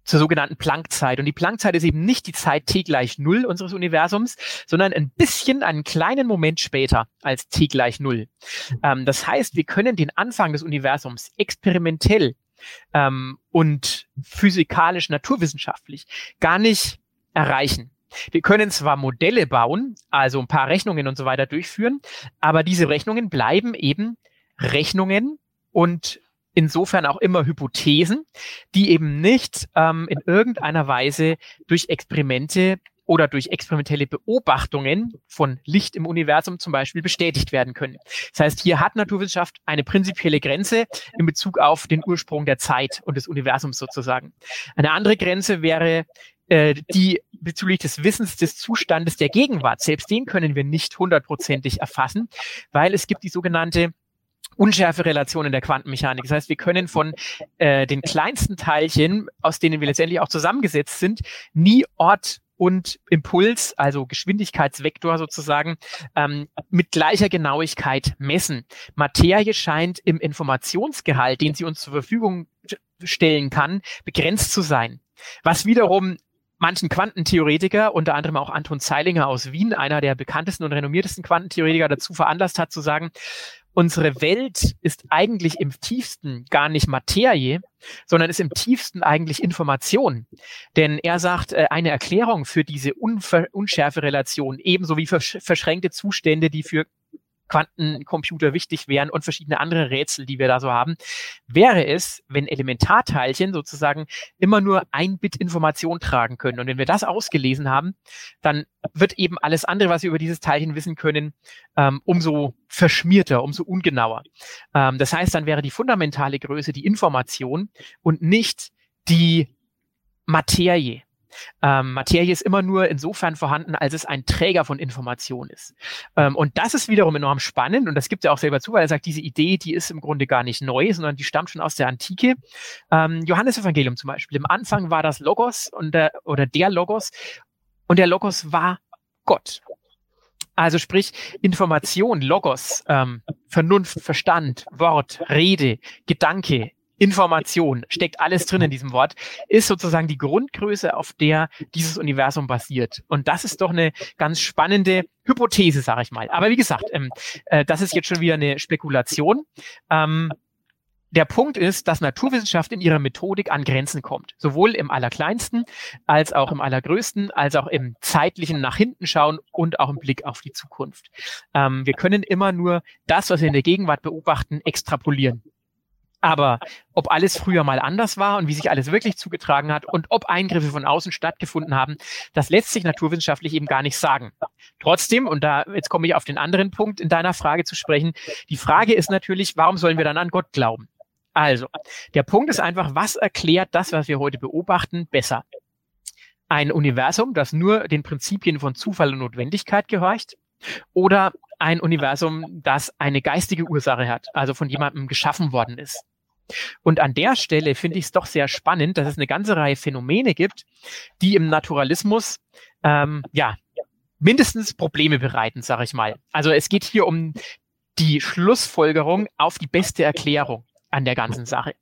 Speaker 1: zur sogenannten Planckzeit. Und die Planckzeit ist eben nicht die Zeit t gleich null unseres Universums, sondern ein bisschen einen kleinen Moment später als t gleich null. Ähm, das heißt, wir können den Anfang des Universums experimentell ähm, und physikalisch, naturwissenschaftlich gar nicht erreichen. Wir können zwar Modelle bauen, also ein paar Rechnungen und so weiter durchführen, aber diese Rechnungen bleiben eben Rechnungen und insofern auch immer Hypothesen, die eben nicht ähm, in irgendeiner Weise durch Experimente oder durch experimentelle Beobachtungen von Licht im Universum zum Beispiel bestätigt werden können. Das heißt, hier hat Naturwissenschaft eine prinzipielle Grenze in Bezug auf den Ursprung der Zeit und des Universums sozusagen. Eine andere Grenze wäre äh, die bezüglich des Wissens des Zustandes der Gegenwart. Selbst den können wir nicht hundertprozentig erfassen, weil es gibt die sogenannte unschärfe Relation in der Quantenmechanik. Das heißt, wir können von äh, den kleinsten Teilchen, aus denen wir letztendlich auch zusammengesetzt sind, nie Ort und Impuls, also Geschwindigkeitsvektor sozusagen, ähm, mit gleicher Genauigkeit messen. Materie scheint im Informationsgehalt, den sie uns zur Verfügung stellen kann, begrenzt zu sein. Was wiederum manchen Quantentheoretiker, unter anderem auch Anton Zeilinger aus Wien, einer der bekanntesten und renommiertesten Quantentheoretiker, dazu veranlasst hat zu sagen, unsere Welt ist eigentlich im tiefsten gar nicht Materie, sondern ist im tiefsten eigentlich Information. Denn er sagt, äh, eine Erklärung für diese Unver unschärfe Relation, ebenso wie versch verschränkte Zustände, die für Quantencomputer wichtig wären und verschiedene andere Rätsel, die wir da so haben, wäre es, wenn Elementarteilchen sozusagen immer nur ein Bit Information tragen können. Und wenn wir das ausgelesen haben, dann wird eben alles andere, was wir über dieses Teilchen wissen können, ähm, umso verschmierter, umso ungenauer. Ähm, das heißt, dann wäre die fundamentale Größe die Information und nicht die Materie. Ähm, Materie ist immer nur insofern vorhanden, als es ein Träger von Information ist. Ähm, und das ist wiederum enorm spannend und das gibt er auch selber zu, weil er sagt, diese Idee, die ist im Grunde gar nicht neu, sondern die stammt schon aus der Antike. Ähm, Johannes Evangelium zum Beispiel. Im Anfang war das Logos und der, oder der Logos und der Logos war Gott. Also sprich Information, Logos, ähm, Vernunft, Verstand, Wort, Rede, Gedanke, Information, steckt alles drin in diesem Wort, ist sozusagen die Grundgröße, auf der dieses Universum basiert. Und das ist doch eine ganz spannende Hypothese, sage ich mal. Aber wie gesagt, ähm, äh, das ist jetzt schon wieder eine Spekulation. Ähm, der Punkt ist, dass Naturwissenschaft in ihrer Methodik an Grenzen kommt. Sowohl im Allerkleinsten als auch im Allergrößten, als auch im zeitlichen nach hinten schauen und auch im Blick auf die Zukunft. Ähm, wir können immer nur das, was wir in der Gegenwart beobachten, extrapolieren. Aber ob alles früher mal anders war und wie sich alles wirklich zugetragen hat und ob Eingriffe von außen stattgefunden haben, das lässt sich naturwissenschaftlich eben gar nicht sagen. Trotzdem, und da jetzt komme ich auf den anderen Punkt in deiner Frage zu sprechen, die Frage ist natürlich, warum sollen wir dann an Gott glauben? Also, der Punkt ist einfach, was erklärt das, was wir heute beobachten, besser? Ein Universum, das nur den Prinzipien von Zufall und Notwendigkeit gehorcht? Oder ein Universum, das eine geistige Ursache hat, also von jemandem geschaffen worden ist? Und an der Stelle finde ich es doch sehr spannend, dass es eine ganze Reihe Phänomene gibt, die im Naturalismus ähm, ja mindestens Probleme bereiten, sage ich mal. Also es geht hier um die Schlussfolgerung auf die beste Erklärung an der ganzen Sache.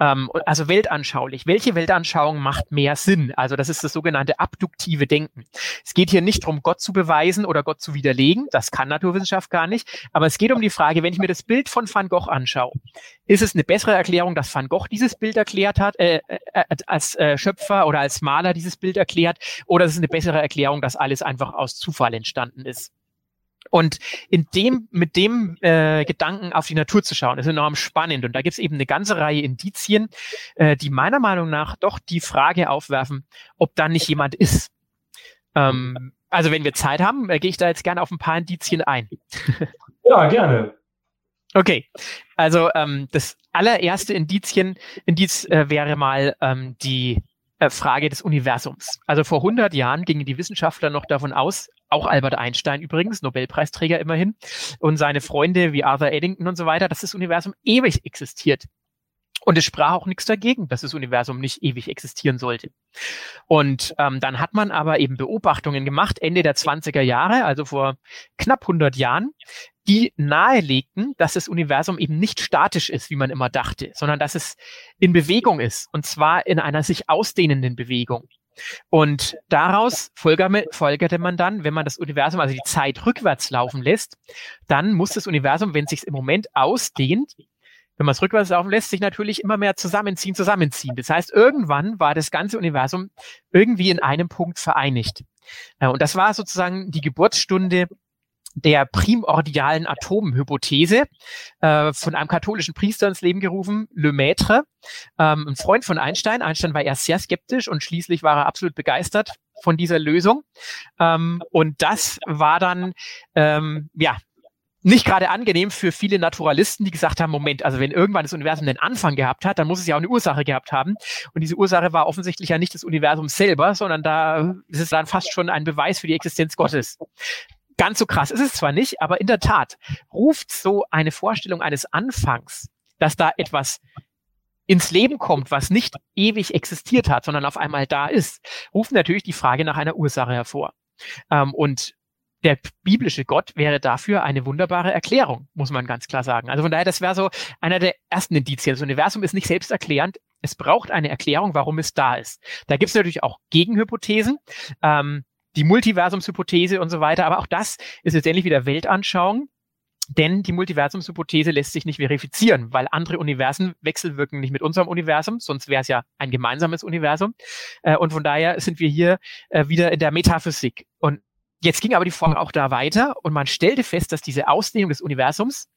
Speaker 1: Ähm, also weltanschaulich. Welche Weltanschauung macht mehr Sinn? Also das ist das sogenannte abduktive Denken. Es geht hier nicht darum, Gott zu beweisen oder Gott zu widerlegen. Das kann Naturwissenschaft gar nicht. Aber es geht um die Frage, wenn ich mir das Bild von Van Gogh anschaue, ist es eine bessere Erklärung, dass Van Gogh dieses Bild erklärt hat, äh, äh, äh als äh, Schöpfer oder als Maler dieses Bild erklärt, oder ist es eine bessere Erklärung, dass alles einfach aus Zufall entstanden ist? Und in dem, mit dem äh, Gedanken auf die Natur zu schauen, ist enorm spannend. Und da gibt es eben eine ganze Reihe Indizien, äh, die meiner Meinung nach doch die Frage aufwerfen, ob da nicht jemand ist. Ähm, also wenn wir Zeit haben, äh, gehe ich da jetzt gerne auf ein paar Indizien ein.
Speaker 2: ja, gerne.
Speaker 1: Okay, also ähm, das allererste Indizien, Indiz äh, wäre mal ähm, die Frage des Universums. Also vor 100 Jahren gingen die Wissenschaftler noch davon aus, auch Albert Einstein übrigens, Nobelpreisträger immerhin, und seine Freunde wie Arthur Eddington und so weiter, dass das Universum ewig existiert. Und es sprach auch nichts dagegen, dass das Universum nicht ewig existieren sollte. Und ähm, dann hat man aber eben Beobachtungen gemacht, Ende der 20er Jahre, also vor knapp 100 Jahren, die nahelegten, dass das Universum eben nicht statisch ist, wie man immer dachte, sondern dass es in Bewegung ist, und zwar in einer sich ausdehnenden Bewegung. Und daraus folgerte man dann, wenn man das Universum, also die Zeit rückwärts laufen lässt, dann muss das Universum, wenn es sich im Moment ausdehnt, wenn man es rückwärts laufen lässt, sich natürlich immer mehr zusammenziehen, zusammenziehen. Das heißt, irgendwann war das ganze Universum irgendwie in einem Punkt vereinigt. Äh, und das war sozusagen die Geburtsstunde der primordialen Atomhypothese äh, von einem katholischen Priester ins Leben gerufen, Lemaitre, ähm, ein Freund von Einstein. Einstein war erst sehr skeptisch und schließlich war er absolut begeistert von dieser Lösung. Ähm, und das war dann, ähm, ja, nicht gerade angenehm für viele Naturalisten, die gesagt haben, Moment, also wenn irgendwann das Universum den Anfang gehabt hat, dann muss es ja auch eine Ursache gehabt haben. Und diese Ursache war offensichtlich ja nicht das Universum selber, sondern da ist es dann fast schon ein Beweis für die Existenz Gottes. Ganz so krass ist es zwar nicht, aber in der Tat ruft so eine Vorstellung eines Anfangs, dass da etwas ins Leben kommt, was nicht ewig existiert hat, sondern auf einmal da ist, ruft natürlich die Frage nach einer Ursache hervor. Ähm, und der biblische Gott wäre dafür eine wunderbare Erklärung, muss man ganz klar sagen. Also von daher, das wäre so einer der ersten Indizien. Das Universum ist nicht selbsterklärend. Es braucht eine Erklärung, warum es da ist. Da gibt es natürlich auch Gegenhypothesen. Ähm, die Multiversumshypothese und so weiter. Aber auch das ist letztendlich wieder Weltanschauung. Denn die Multiversumshypothese lässt sich nicht verifizieren, weil andere Universen wechselwirken nicht mit unserem Universum, sonst wäre es ja ein gemeinsames Universum. Äh, und von daher sind wir hier äh, wieder in der Metaphysik. Und Jetzt ging aber die Forschung auch da weiter und man stellte fest, dass diese Ausdehnung des Universums,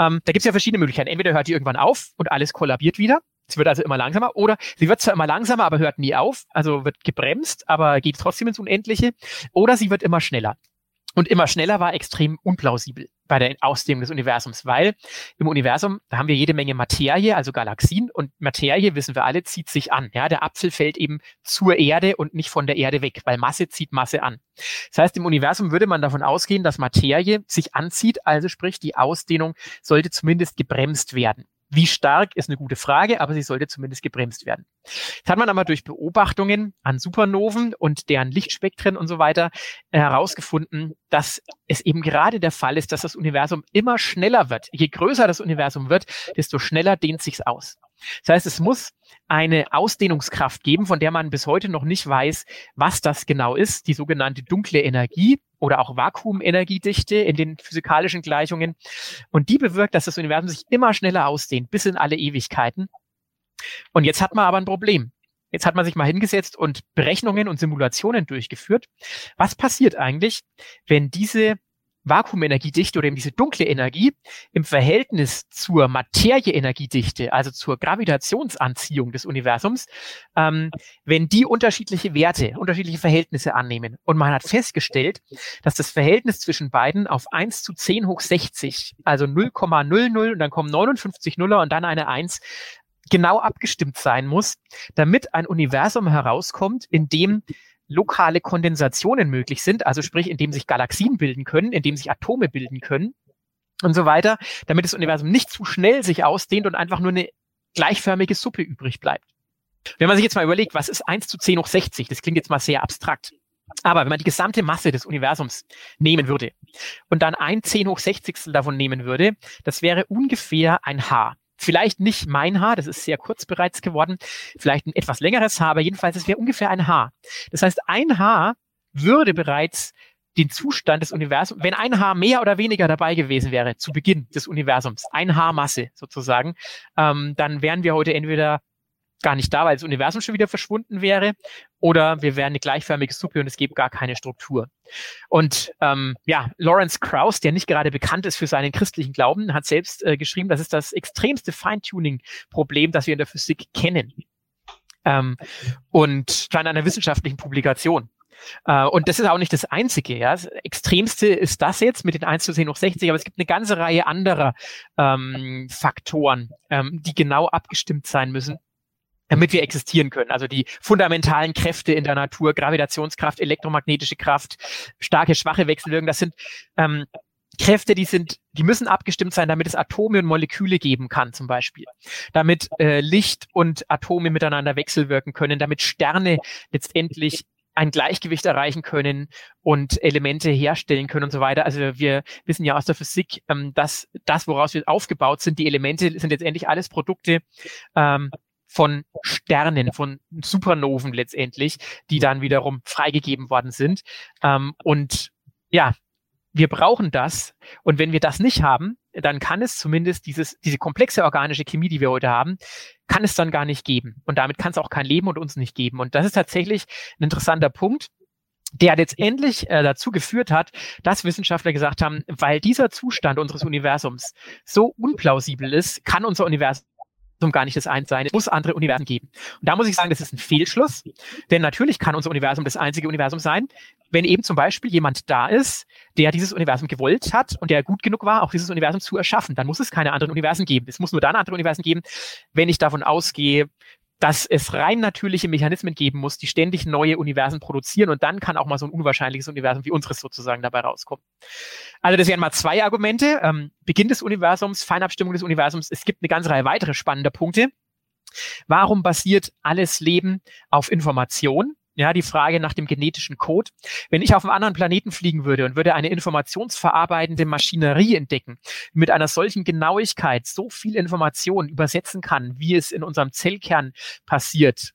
Speaker 1: ähm, da gibt es ja verschiedene Möglichkeiten. Entweder hört die irgendwann auf und alles kollabiert wieder, Sie wird also immer langsamer oder sie wird zwar immer langsamer, aber hört nie auf, also wird gebremst, aber geht trotzdem ins Unendliche oder sie wird immer schneller. Und immer schneller war extrem unplausibel bei der Ausdehnung des Universums, weil im Universum, da haben wir jede Menge Materie, also Galaxien und Materie, wissen wir alle, zieht sich an. Ja, der Apfel fällt eben zur Erde und nicht von der Erde weg, weil Masse zieht Masse an. Das heißt, im Universum würde man davon ausgehen, dass Materie sich anzieht, also sprich, die Ausdehnung sollte zumindest gebremst werden. Wie stark ist eine gute Frage, aber sie sollte zumindest gebremst werden. Das hat man aber durch Beobachtungen an Supernoven und deren Lichtspektren und so weiter herausgefunden, dass es eben gerade der Fall ist, dass das Universum immer schneller wird. Je größer das Universum wird, desto schneller dehnt sich's aus. Das heißt, es muss eine Ausdehnungskraft geben, von der man bis heute noch nicht weiß, was das genau ist, die sogenannte dunkle Energie, oder auch Vakuumenergiedichte in den physikalischen Gleichungen. Und die bewirkt, dass das Universum sich immer schneller ausdehnt, bis in alle Ewigkeiten. Und jetzt hat man aber ein Problem. Jetzt hat man sich mal hingesetzt und Berechnungen und Simulationen durchgeführt. Was passiert eigentlich, wenn diese Vakuumenergiedichte oder eben diese dunkle Energie im Verhältnis zur Materieenergiedichte, also zur Gravitationsanziehung des Universums, ähm, wenn die unterschiedliche Werte, unterschiedliche Verhältnisse annehmen. Und man hat festgestellt, dass das Verhältnis zwischen beiden auf 1 zu 10 hoch 60, also 0,00 und dann kommen 59 Nuller und dann eine 1, genau abgestimmt sein muss, damit ein Universum herauskommt, in dem lokale Kondensationen möglich sind, also sprich, indem sich Galaxien bilden können, indem sich Atome bilden können und so weiter, damit das Universum nicht zu schnell sich ausdehnt und einfach nur eine gleichförmige Suppe übrig bleibt. Wenn man sich jetzt mal überlegt, was ist 1 zu 10 hoch 60? Das klingt jetzt mal sehr abstrakt. Aber wenn man die gesamte Masse des Universums nehmen würde und dann ein 10 hoch 60 davon nehmen würde, das wäre ungefähr ein Haar vielleicht nicht mein Haar, das ist sehr kurz bereits geworden, vielleicht ein etwas längeres Haar, aber jedenfalls, es wäre ungefähr ein Haar. Das heißt, ein Haar würde bereits den Zustand des Universums, wenn ein Haar mehr oder weniger dabei gewesen wäre zu Beginn des Universums, ein Haarmasse sozusagen, ähm, dann wären wir heute entweder gar nicht da, weil das Universum schon wieder verschwunden wäre, oder wir wären eine gleichförmige Suppe und es gäbe gar keine Struktur. Und ähm, ja, Lawrence Krauss, der nicht gerade bekannt ist für seinen christlichen Glauben, hat selbst äh, geschrieben, das ist das extremste Feintuning-Problem, das wir in der Physik kennen. Ähm, und in einer wissenschaftlichen Publikation. Uh, und das ist auch nicht das Einzige. Ja. Das Extremste ist das jetzt mit den 1 zu 10 hoch 60, aber es gibt eine ganze Reihe anderer ähm, Faktoren, ähm, die genau abgestimmt sein müssen, damit wir existieren können. Also die fundamentalen Kräfte in der Natur, Gravitationskraft, elektromagnetische Kraft, starke, schwache Wechselwirkungen, das sind ähm, Kräfte, die sind, die müssen abgestimmt sein, damit es Atome und Moleküle geben kann, zum Beispiel. Damit äh, Licht und Atome miteinander wechselwirken können, damit Sterne letztendlich ein Gleichgewicht erreichen können und Elemente herstellen können und so weiter. Also wir wissen ja aus der Physik, ähm, dass das, woraus wir aufgebaut sind, die Elemente sind letztendlich alles Produkte ähm, von Sternen, von Supernoven letztendlich, die dann wiederum freigegeben worden sind. Ähm, und ja, wir brauchen das. Und wenn wir das nicht haben, dann kann es zumindest dieses, diese komplexe organische Chemie, die wir heute haben, kann es dann gar nicht geben. Und damit kann es auch kein Leben und uns nicht geben. Und das ist tatsächlich ein interessanter Punkt der letztendlich äh, dazu geführt hat, dass Wissenschaftler gesagt haben, weil dieser Zustand unseres Universums so unplausibel ist, kann unser Universum gar nicht das Eins sein. Es muss andere Universen geben. Und da muss ich sagen, das ist ein Fehlschluss. Denn natürlich kann unser Universum das einzige Universum sein, wenn eben zum Beispiel jemand da ist, der dieses Universum gewollt hat und der gut genug war, auch dieses Universum zu erschaffen. Dann muss es keine anderen Universen geben. Es muss nur dann andere Universen geben, wenn ich davon ausgehe, dass es rein natürliche Mechanismen geben muss, die ständig neue Universen produzieren und dann kann auch mal so ein unwahrscheinliches Universum wie unseres sozusagen dabei rauskommen. Also das wären mal zwei Argumente. Ähm, Beginn des Universums, Feinabstimmung des Universums. Es gibt eine ganze Reihe weitere spannender Punkte. Warum basiert alles Leben auf Information? Ja, die Frage nach dem genetischen Code. Wenn ich auf einen anderen Planeten fliegen würde und würde eine informationsverarbeitende Maschinerie entdecken, mit einer solchen Genauigkeit so viel Information übersetzen kann, wie es in unserem Zellkern passiert,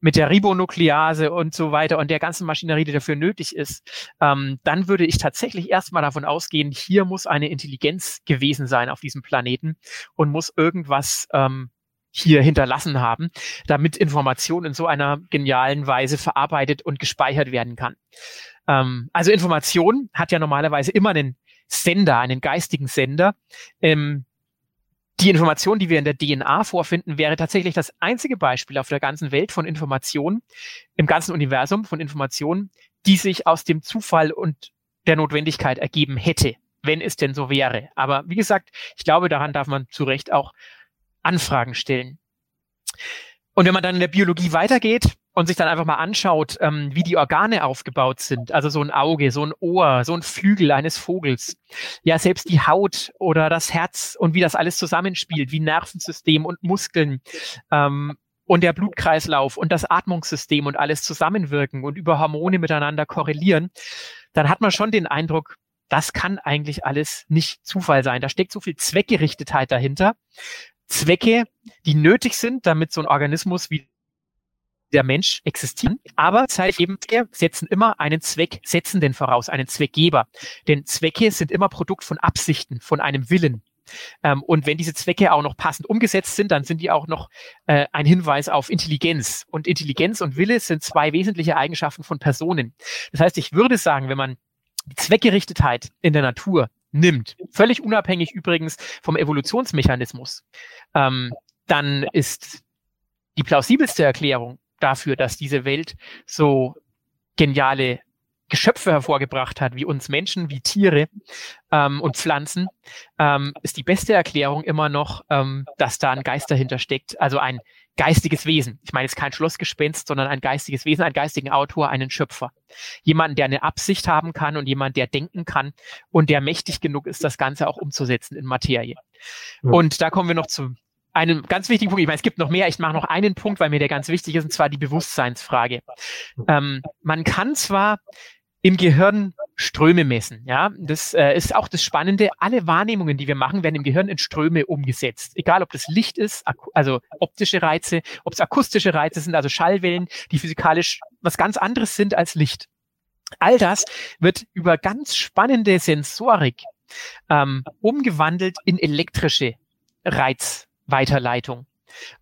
Speaker 1: mit der Ribonuklease und so weiter und der ganzen Maschinerie, die dafür nötig ist, ähm, dann würde ich tatsächlich erstmal davon ausgehen, hier muss eine Intelligenz gewesen sein auf diesem Planeten und muss irgendwas ähm, hier hinterlassen haben, damit Information in so einer genialen Weise verarbeitet und gespeichert werden kann. Ähm, also Information hat ja normalerweise immer einen Sender, einen geistigen Sender. Ähm, die Information, die wir in der DNA vorfinden, wäre tatsächlich das einzige Beispiel auf der ganzen Welt von Informationen, im ganzen Universum von Informationen, die sich aus dem Zufall und der Notwendigkeit ergeben hätte, wenn es denn so wäre. Aber wie gesagt, ich glaube, daran darf man zu Recht auch Anfragen stellen. Und wenn man dann in der Biologie weitergeht und sich dann einfach mal anschaut, ähm, wie die Organe aufgebaut sind, also so ein Auge, so ein Ohr, so ein Flügel eines Vogels, ja selbst die Haut oder das Herz und wie das alles zusammenspielt, wie Nervensystem und Muskeln ähm, und der Blutkreislauf und das Atmungssystem und alles zusammenwirken und über Hormone miteinander korrelieren, dann hat man schon den Eindruck, das kann eigentlich alles nicht Zufall sein. Da steckt so viel Zweckgerichtetheit dahinter. Zwecke, die nötig sind, damit so ein Organismus wie der Mensch existieren, aber zeitlich eben wir setzen immer einen Zweck, setzen den voraus, einen Zweckgeber. Denn Zwecke sind immer Produkt von Absichten, von einem Willen. Ähm, und wenn diese Zwecke auch noch passend umgesetzt sind, dann sind die auch noch äh, ein Hinweis auf Intelligenz. Und Intelligenz und Wille sind zwei wesentliche Eigenschaften von Personen. Das heißt, ich würde sagen, wenn man die Zweckgerichtetheit in der Natur nimmt, völlig unabhängig übrigens vom Evolutionsmechanismus, ähm, dann ist die plausibelste Erklärung dafür, dass diese Welt so geniale Geschöpfe hervorgebracht hat, wie uns Menschen, wie Tiere ähm, und Pflanzen, ähm, ist die beste Erklärung immer noch, ähm, dass da ein Geist dahinter steckt, also ein geistiges Wesen. Ich meine jetzt kein Schlossgespenst, sondern ein geistiges Wesen, einen geistigen Autor, einen Schöpfer. Jemand, der eine Absicht haben kann und jemand, der denken kann und der mächtig genug ist, das Ganze auch umzusetzen in Materie. Ja. Und da kommen wir noch zu einem ganz wichtigen Punkt. Ich meine, es gibt noch mehr. Ich mache noch einen Punkt, weil mir der ganz wichtig ist, und zwar die Bewusstseinsfrage. Ähm, man kann zwar im Gehirn Ströme messen. Ja, das äh, ist auch das Spannende. Alle Wahrnehmungen, die wir machen, werden im Gehirn in Ströme umgesetzt. Egal, ob das Licht ist, also optische Reize, ob es akustische Reize sind, also Schallwellen, die physikalisch was ganz anderes sind als Licht. All das wird über ganz spannende Sensorik ähm, umgewandelt in elektrische Reizweiterleitung.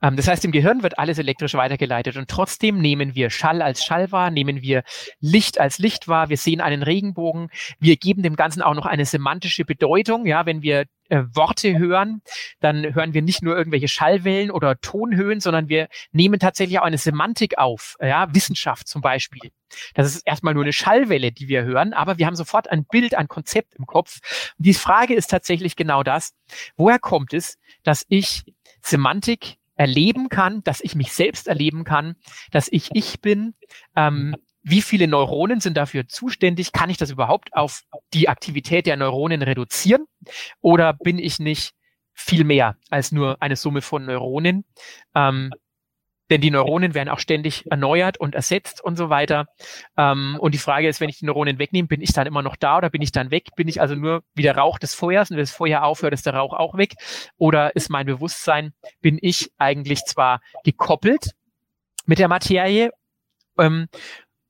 Speaker 1: Ähm, das heißt, im Gehirn wird alles elektrisch weitergeleitet und trotzdem nehmen wir Schall als Schall wahr, nehmen wir Licht als Licht wahr, wir sehen einen Regenbogen, wir geben dem Ganzen auch noch eine semantische Bedeutung. Ja, wenn wir äh, Worte hören, dann hören wir nicht nur irgendwelche Schallwellen oder Tonhöhen, sondern wir nehmen tatsächlich auch eine Semantik auf. Ja, Wissenschaft zum Beispiel. Das ist erstmal nur eine Schallwelle, die wir hören, aber wir haben sofort ein Bild, ein Konzept im Kopf. Und die Frage ist tatsächlich genau das. Woher kommt es, dass ich Semantik erleben kann, dass ich mich selbst erleben kann, dass ich ich bin. Ähm, wie viele Neuronen sind dafür zuständig? Kann ich das überhaupt auf die Aktivität der Neuronen reduzieren? Oder bin ich nicht viel mehr als nur eine Summe von Neuronen? Ähm, denn die Neuronen werden auch ständig erneuert und ersetzt und so weiter. Ähm, und die Frage ist, wenn ich die Neuronen wegnehme, bin ich dann immer noch da oder bin ich dann weg? Bin ich also nur wie der Rauch des Feuers und wenn das Feuer aufhört, ist der Rauch auch weg? Oder ist mein Bewusstsein, bin ich eigentlich zwar gekoppelt mit der Materie, ähm,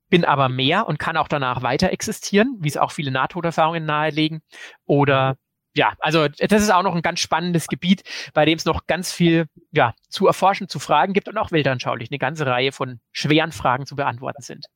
Speaker 1: bin aber mehr und kann auch danach weiter existieren, wie es auch viele Nahtoderfahrungen nahelegen, oder ja, also das ist auch noch ein ganz spannendes Gebiet, bei dem es noch ganz viel ja, zu erforschen, zu fragen gibt und auch weltanschaulich eine ganze Reihe von schweren Fragen zu beantworten sind.